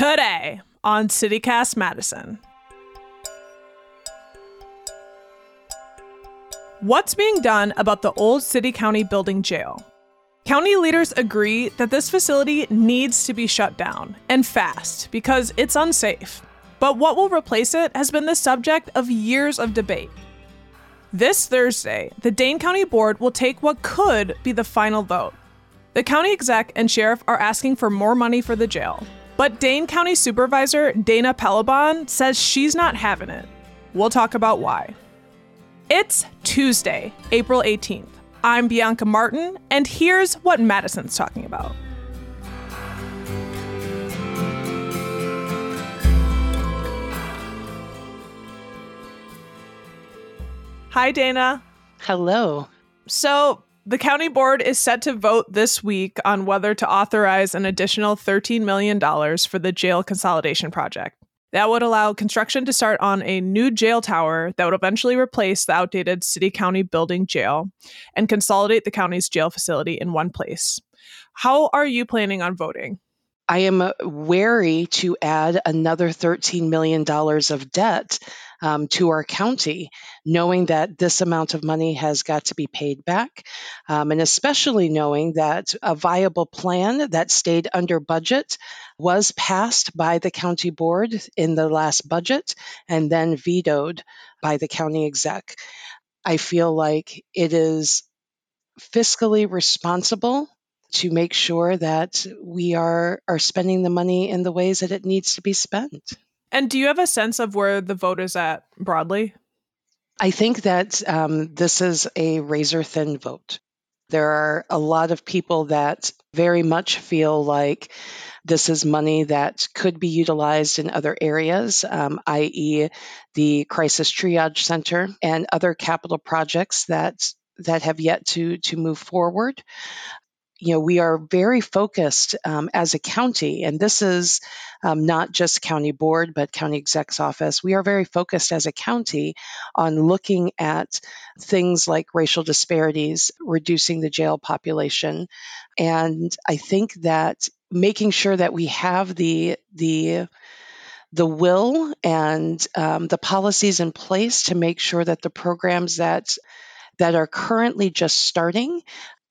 today on CityCast Madison. What's being done about the old City County Building Jail? County leaders agree that this facility needs to be shut down and fast because it's unsafe. But what will replace it has been the subject of years of debate. This Thursday, the Dane County Board will take what could be the final vote. The county exec and sheriff are asking for more money for the jail, but Dane County Supervisor Dana Pellebon says she's not having it. We'll talk about why. It's Tuesday, April 18th. I'm Bianca Martin, and here's what Madison's talking about. Hi, Dana. Hello. So, the county board is set to vote this week on whether to authorize an additional $13 million for the jail consolidation project. That would allow construction to start on a new jail tower that would eventually replace the outdated city county building jail and consolidate the county's jail facility in one place. How are you planning on voting? I am wary to add another $13 million of debt um, to our county, knowing that this amount of money has got to be paid back, um, and especially knowing that a viable plan that stayed under budget was passed by the county board in the last budget and then vetoed by the county exec. I feel like it is fiscally responsible to make sure that we are are spending the money in the ways that it needs to be spent. And do you have a sense of where the vote is at broadly? I think that um, this is a razor thin vote. There are a lot of people that very much feel like this is money that could be utilized in other areas, um, i.e., the Crisis Triage Center and other capital projects that that have yet to to move forward you know, we are very focused um, as a county, and this is um, not just county board, but county exec's office. We are very focused as a county on looking at things like racial disparities, reducing the jail population, and I think that making sure that we have the the the will and um, the policies in place to make sure that the programs that that are currently just starting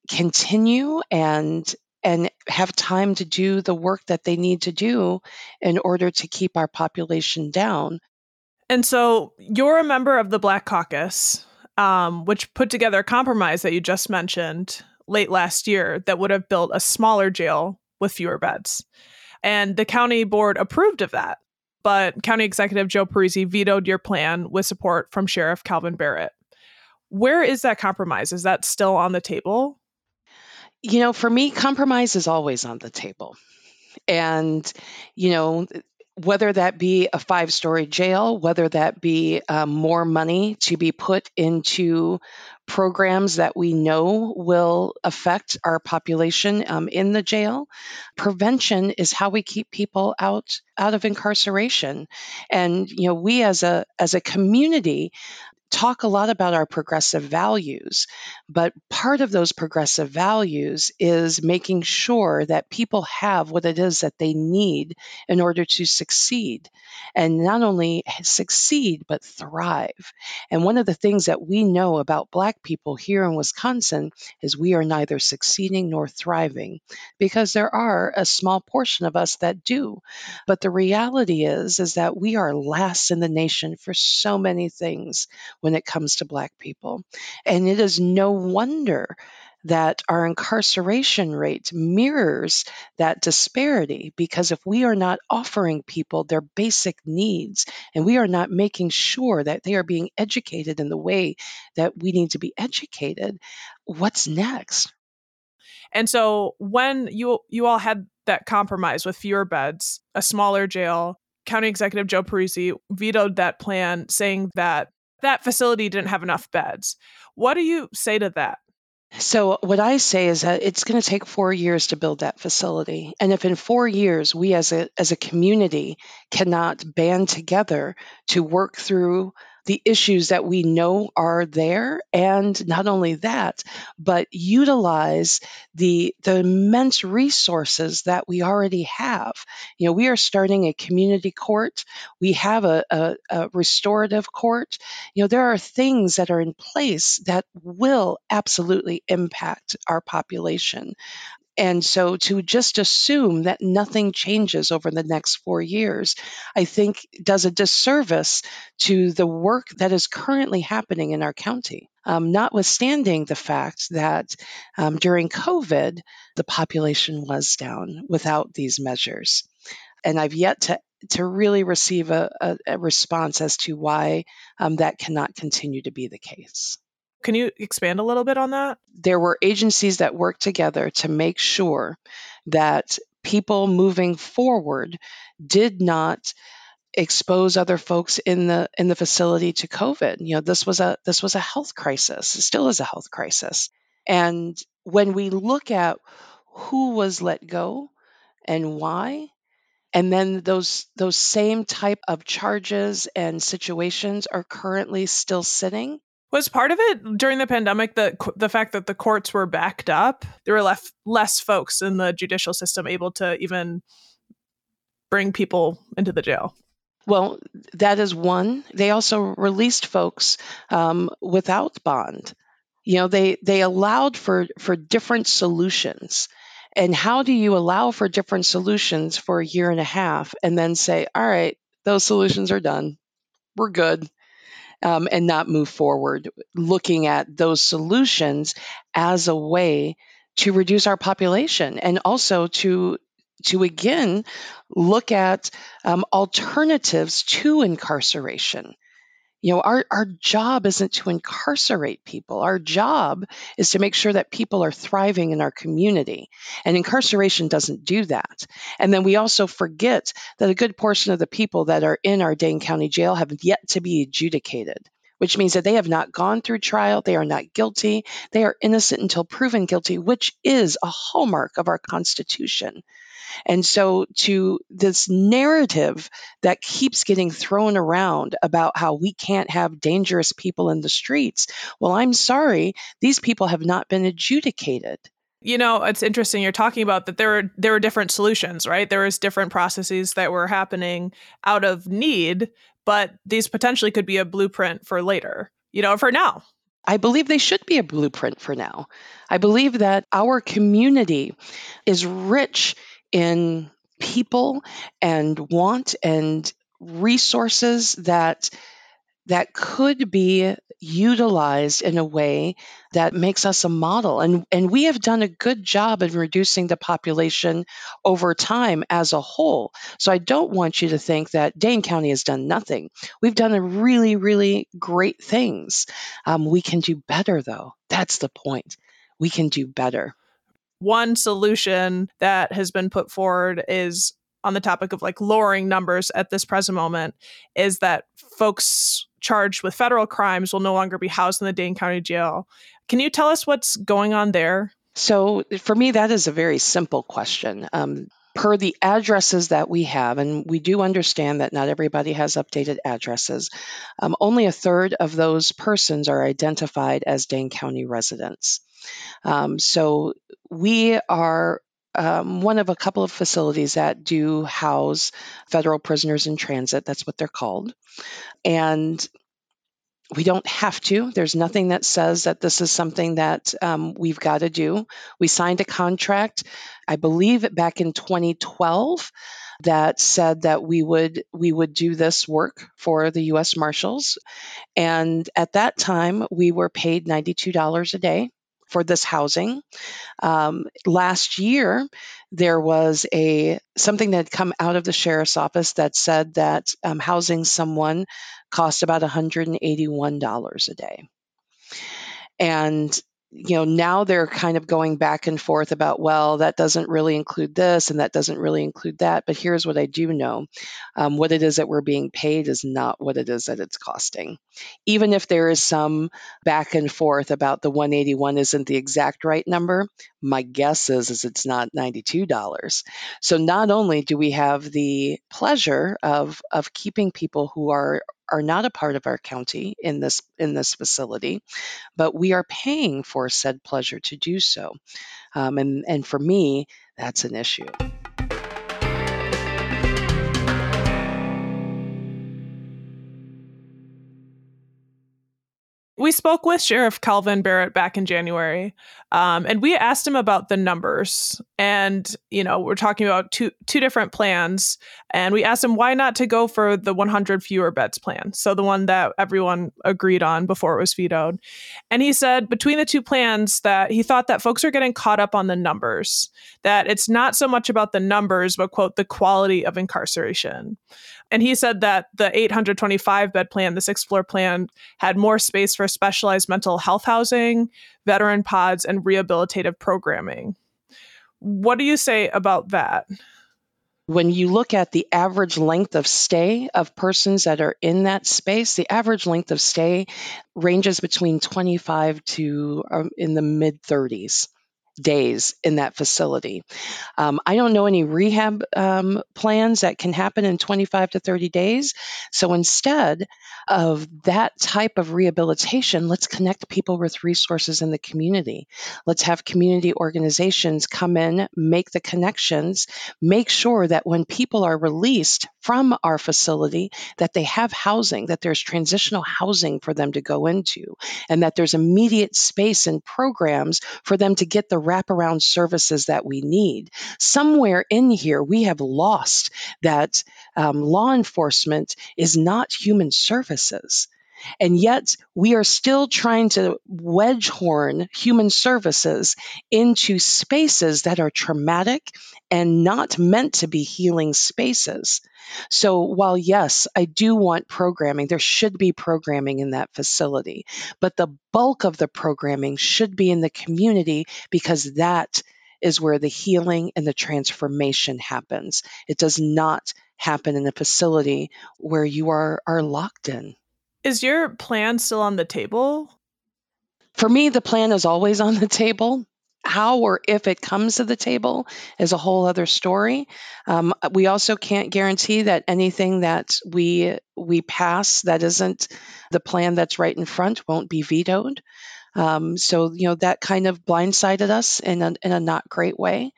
continue and and have time to do the work that they need to do in order to keep our population down. And so you're a member of the Black Caucus, um, which put together a compromise that you just mentioned late last year that would have built a smaller jail with fewer beds. And the county board approved of that. But County Executive Joe Parisi vetoed your plan with support from Sheriff Kalvin Barrett. Where is that compromise? Is that still on the table? You know, for me, compromise is always on the table. And, you know, whether that be a five story jail, whether that be um, more money to be put into programs that we know will affect our population um, in the jail. Prevention is how we keep people out out of incarceration, and you know we as a as a community talk a lot about our progressive values, but part of those progressive values is making sure that people have what it is that they need in order to succeed. And not only succeed, but thrive. And one of the things that we know about Black people here in Wisconsin is we are neither succeeding nor thriving because there are a small portion of us that do. But the reality is, is that we are last in the nation for so many things when it comes to Black people. And it is no wonder that our incarceration rate mirrors that disparity because if we are not offering people their basic needs and we are not making sure that they are being educated in the way that we need to be educated, what's next? And so when you you all had that compromise with fewer beds, a smaller jail, County Executive Joe Parisi vetoed that plan, saying that that facility didn't have enough beds. What do you say to that? So, what I say is that it's going to take four years to build that facility. And if in four years we as a, as a community cannot band together to work through the issues that we know are there. And not only that, but utilize the, the immense resources that we already have. You know, we are starting a community court, we have a, a, a restorative court. You know, there are things that are in place that will absolutely impact our population. And so to just assume that nothing changes over the next four years, I think does a disservice to the work that is currently happening in our county. Um, notwithstanding the fact that um, during COVID, the population was down without these measures. And I've yet to to really receive a, a, a response as to why um, that cannot continue to be the case. Can you expand a little bit on that? There were agencies that worked together to make sure that people moving forward did not expose other folks in the in the facility to covid. You know this was a this was a health crisis. It still is a health crisis. And when we look at who was let go and why and then those those same type of charges and situations are currently still sitting was part of it during the pandemic the the fact that the courts were backed up? There were left less folks in the judicial system able to even bring people into the jail. Well, that is one. They also released folks um, without bond. You know, they they allowed for for different solutions. And how do you allow for different solutions for a year and a half and then say, all right, those solutions are done. We're good um, and not move forward, looking at those solutions as a way to reduce our population and also to to again look at um, alternatives to incarceration you know, our, our job isn't to incarcerate people. Our job is to make sure that people are thriving in our community. And incarceration doesn't do that. And then we also forget that a good portion of the people that are in our Dane County Jail have yet to be adjudicated which means that they have not gone through trial, they are not guilty, they are innocent until proven guilty, which is a hallmark of our Constitution. And so, to this narrative that keeps getting thrown around about how we can't have dangerous people in the streets, well, I'm sorry, these people have not been adjudicated. You know, it's interesting you're talking about that there are there are different solutions, right? There is different processes that were happening out of need, but these potentially could be a blueprint for later. You know, for now. I believe they should be a blueprint for now. I believe that our community is rich in people and want and resources that that could be utilized in a way that makes us a model. And and we have done a good job in reducing the population over time as a whole. So i don't want you to think that dane county has done nothing. We've done really really great things. Um, we can do better though. That's the point. We can do better one solution that has been put forward is on the topic of like lowering numbers at this present moment is that folks charged with federal crimes will no longer be housed in the Dane County Jail. Can you tell us what's going on there? So, for me, that is a very simple question. Um, per the addresses that we have, and we do understand that not everybody has updated addresses, um, only a third of those persons are identified as Dane County residents. Um, so we are um, one of a couple of facilities that do house federal prisoners in transit. That's what they're called. And we don't have to. There's nothing that says that this is something that um, we've got to do. We signed a contract, I believe, back in 2012 that said that we would we would do this work for the U.S. Marshals, and at that time we were paid $92 a day for this housing. Um, last year, there was a something that had come out of the sheriff's office that said that um, housing someone cost about $181 a day. And you know now they're kind of going back and forth about well that doesn't really include this and that doesn't really include that. But here's what i do know. Um, what it is that we're being paid is not what it is that it's costing. Even if there is some back and forth about the 181 isn't the exact right number my guess is is it's not $92 so not only do we have the pleasure of of keeping people who are are not a part of our county in this in this facility, but we are paying for said pleasure to do so. Um, and and for me, that's an issue. We spoke with Sheriff Kalvin Barrett back in January, um, and we asked him about the numbers. And you know, we're talking about two two different plans, and we asked him why not to go for the 100 fewer beds plan, so the one that everyone agreed on before it was vetoed. And he said between the two plans that he thought that folks are getting caught up on the numbers, that it's not so much about the numbers, but quote the quality of incarceration. And he said that the 825 bed plan, the sixth floor plan, had more space for specialized mental health housing, veteran pods, and rehabilitative programming. What do you say about that? When you look at the average length of stay of persons that are in that space, the average length of stay ranges between 25 to um, in the mid 30s days in that facility. Um, I don't know any rehab um, plans that can happen in 25 to 30 days. So instead of that type of rehabilitation, let's connect people with resources in the community. Let's have community organizations come in, make the connections, make sure that when people are released from our facility, that they have housing, that there's transitional housing for them to go into, and that there's immediate space and programs for them to get the wraparound services that we need. Somewhere in here, we have lost that um, law enforcement is not human services. And yet, we are still trying to wedge horn human services into spaces that are traumatic and not meant to be healing spaces. So, while yes, I do want programming, there should be programming in that facility, but the bulk of the programming should be in the community because that is where the healing and the transformation happens. It does not happen in a facility where you are, are locked in. Is your plan still on the table? For me, the plan is always on the table. How or if it comes to the table is a whole other story. Um, we also can't guarantee that anything that we we pass that isn't the plan that's right in front won't be vetoed. Um, so you know that kind of blindsided us in a, in a not great way.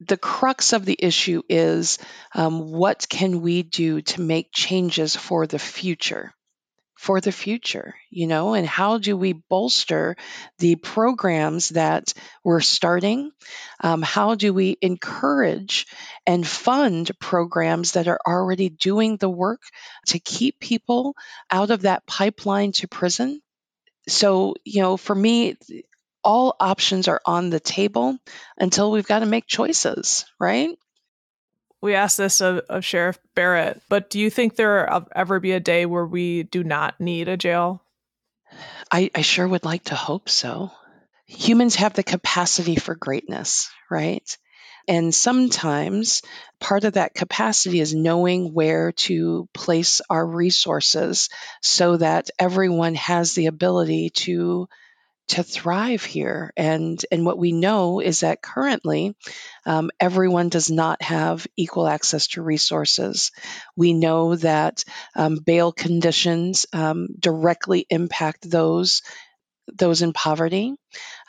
The crux of the issue is um, what can we do to make changes for the future? For the future, you know, and how do we bolster the programs that we're starting? Um, how do we encourage and fund programs that are already doing the work to keep people out of that pipeline to prison? So, you know, for me, all options are on the table until we've got to make choices, right? We asked this of, of, Sheriff Barrett, but do you think there will ever be a day where we do not need a jail? I, I sure would like to hope so. Humans have the capacity for greatness, right? And sometimes part of that capacity is knowing where to place our resources so that everyone has the ability to to thrive here. And and what we know is that currently, um, everyone does not have equal access to resources. We know that um, bail conditions um, directly impact those those in poverty.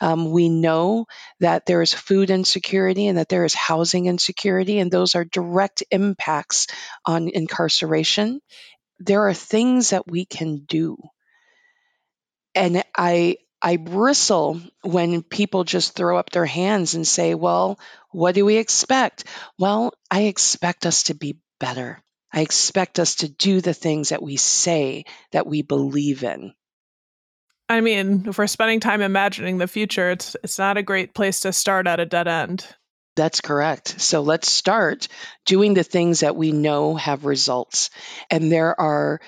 Um, we know that there is food insecurity and that there is housing insecurity, and those are direct impacts on incarceration. There are things that we can do. And I, I bristle when people just throw up their hands and say, Well, what do we expect? Well, I expect us to be better. I expect us to do the things that we say that we believe in. I mean, if we're spending time imagining the future, it's it's not a great place to start at a dead end. That's correct. So let's start doing the things that we know have results. And there are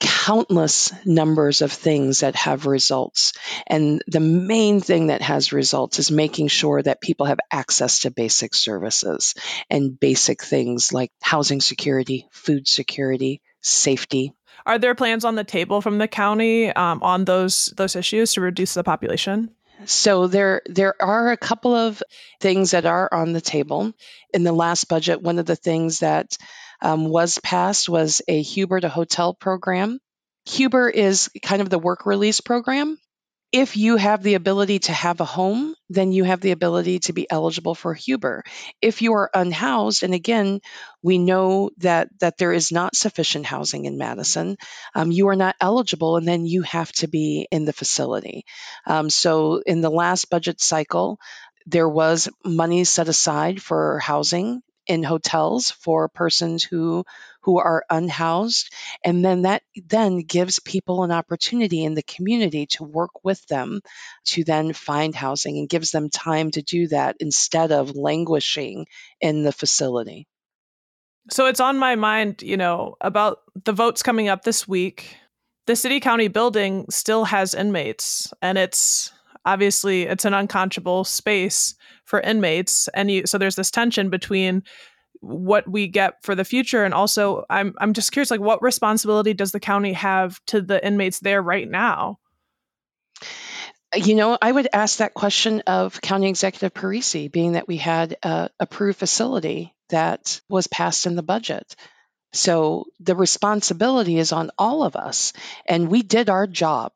countless numbers of things that have results. And the main thing that has results is making sure that people have access to basic services and basic things like housing security, food security, safety. Are there plans on the table from the county um, on those those issues to reduce the population? So there there are a couple of things that are on the table. In the last budget, one of the things that um, was passed was a Huber to Hotel program Huber is kind of the work release program if you have the ability to have a home, then you have the ability to be eligible for Huber. If you are unhoused, and again, we know that that there is not sufficient housing in Madison, um, you are not eligible, and then you have to be in the facility. Um, so, in the last budget cycle, there was money set aside for housing in hotels for persons who who are unhoused. And then that then gives people an opportunity in the community to work with them to then find housing and gives them time to do that instead of languishing in the facility. So it's on my mind you know about the votes coming up this week. The city county building still has inmates and it's obviously it's an unconscionable space for inmates and you so there's this tension between what we get for the future and also I'm I'm just curious like what responsibility does the county have to the inmates there right now? You know, I would ask that question of County Executive Parisi, being that we had a approved facility that was passed in the budget. So the responsibility is on all of us, and we did our job.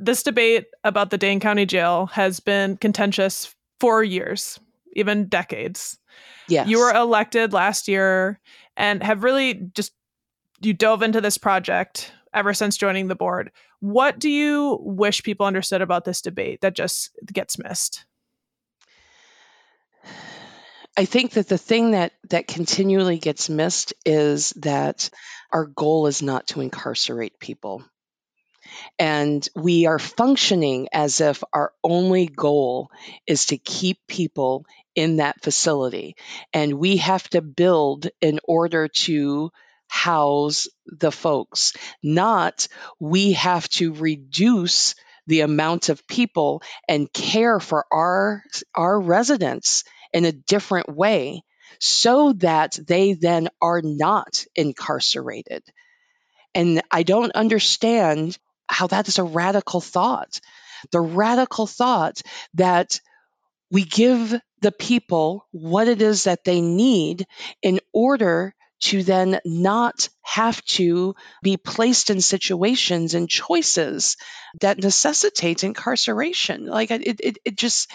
This debate about the Dane County Jail has been contentious for years, even decades. Yes. You were elected last year and have really just you dove into this project ever since joining the board. What do you wish people understood about this debate that just gets missed? I think that the thing that that continually gets missed is that our goal is not to incarcerate people. And we are functioning as if our only goal is to keep people in that facility. And we have to build in order to house the folks, not we have to reduce the amount of people and care for our our residents in a different way so that they then are not incarcerated. And I don't understand how that is a radical thought. The radical thought that we give the people what it is that they need in order to then not have to be placed in situations and choices that necessitate incarceration. Like it, it, it just,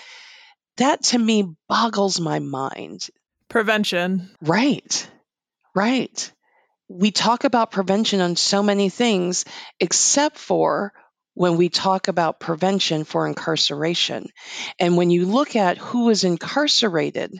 that to me boggles my mind. Prevention. Right, right we talk about prevention on so many things, except for when we talk about prevention for incarceration. And when you look at who is incarcerated,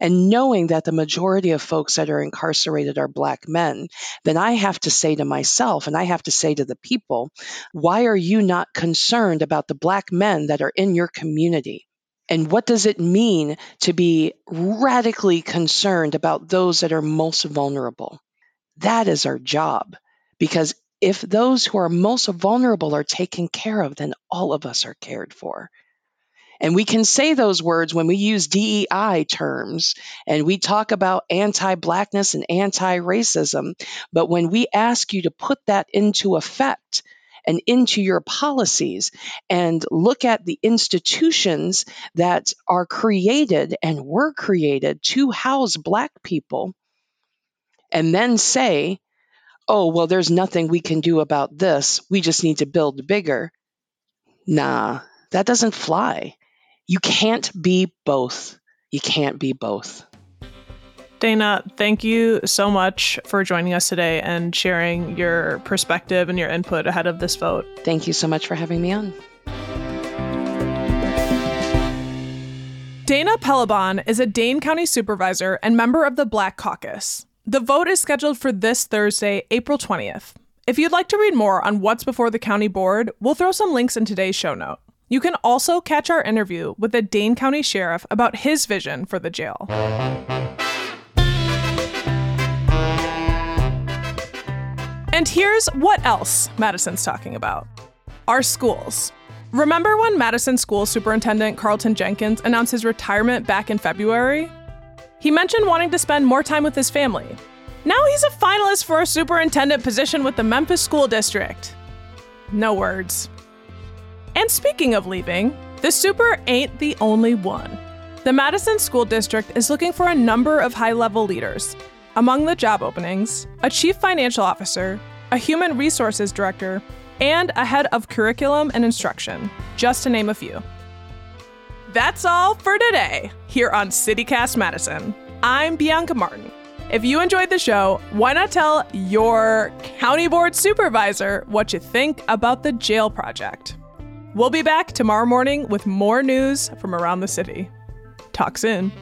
and knowing that the majority of folks that are incarcerated are black men, then I have to say to myself and I have to say to the people, why are you not concerned about the black men that are in your community? And what does it mean to be radically concerned about those that are most vulnerable? That is our job. Because if those who are most vulnerable are taken care of, then all of us are cared for. And we can say those words when we use DEI terms and we talk about anti Blackness and anti racism. But when we ask you to put that into effect and into your policies and look at the institutions that are created and were created to house Black people, and then say, oh, well, there's nothing we can do about this. We just need to build bigger. Nah, that doesn't fly. You can't be both. You can't be both. Dana, thank you so much for joining us today and sharing your perspective and your input ahead of this vote. Thank you so much for having me on. Dana Pellebon is a Dane County supervisor and member of the Black Caucus. The vote is scheduled for this Thursday, April 20th. If you'd like to read more on what's before the county board, we'll throw some links in today's show note. You can also catch our interview with the Dane County Sheriff about his vision for the jail. And here's what else Madison's talking about our schools. Remember when Madison School Superintendent Carlton Jenkins announced his retirement back in February? He mentioned wanting to spend more time with his family. Now he's a finalist for a superintendent position with the Memphis School District. No words. And speaking of leaving, the super ain't the only one. The Madison School District is looking for a number of high level leaders. Among the job openings, a chief financial officer, a human resources director, and a head of curriculum and instruction, just to name a few. That's all for today here on CityCast Madison. I'm Bianca Martin. If you enjoyed the show, why not tell your county board supervisor what you think about the jail project? We'll be back tomorrow morning with more news from around the city. Talk soon.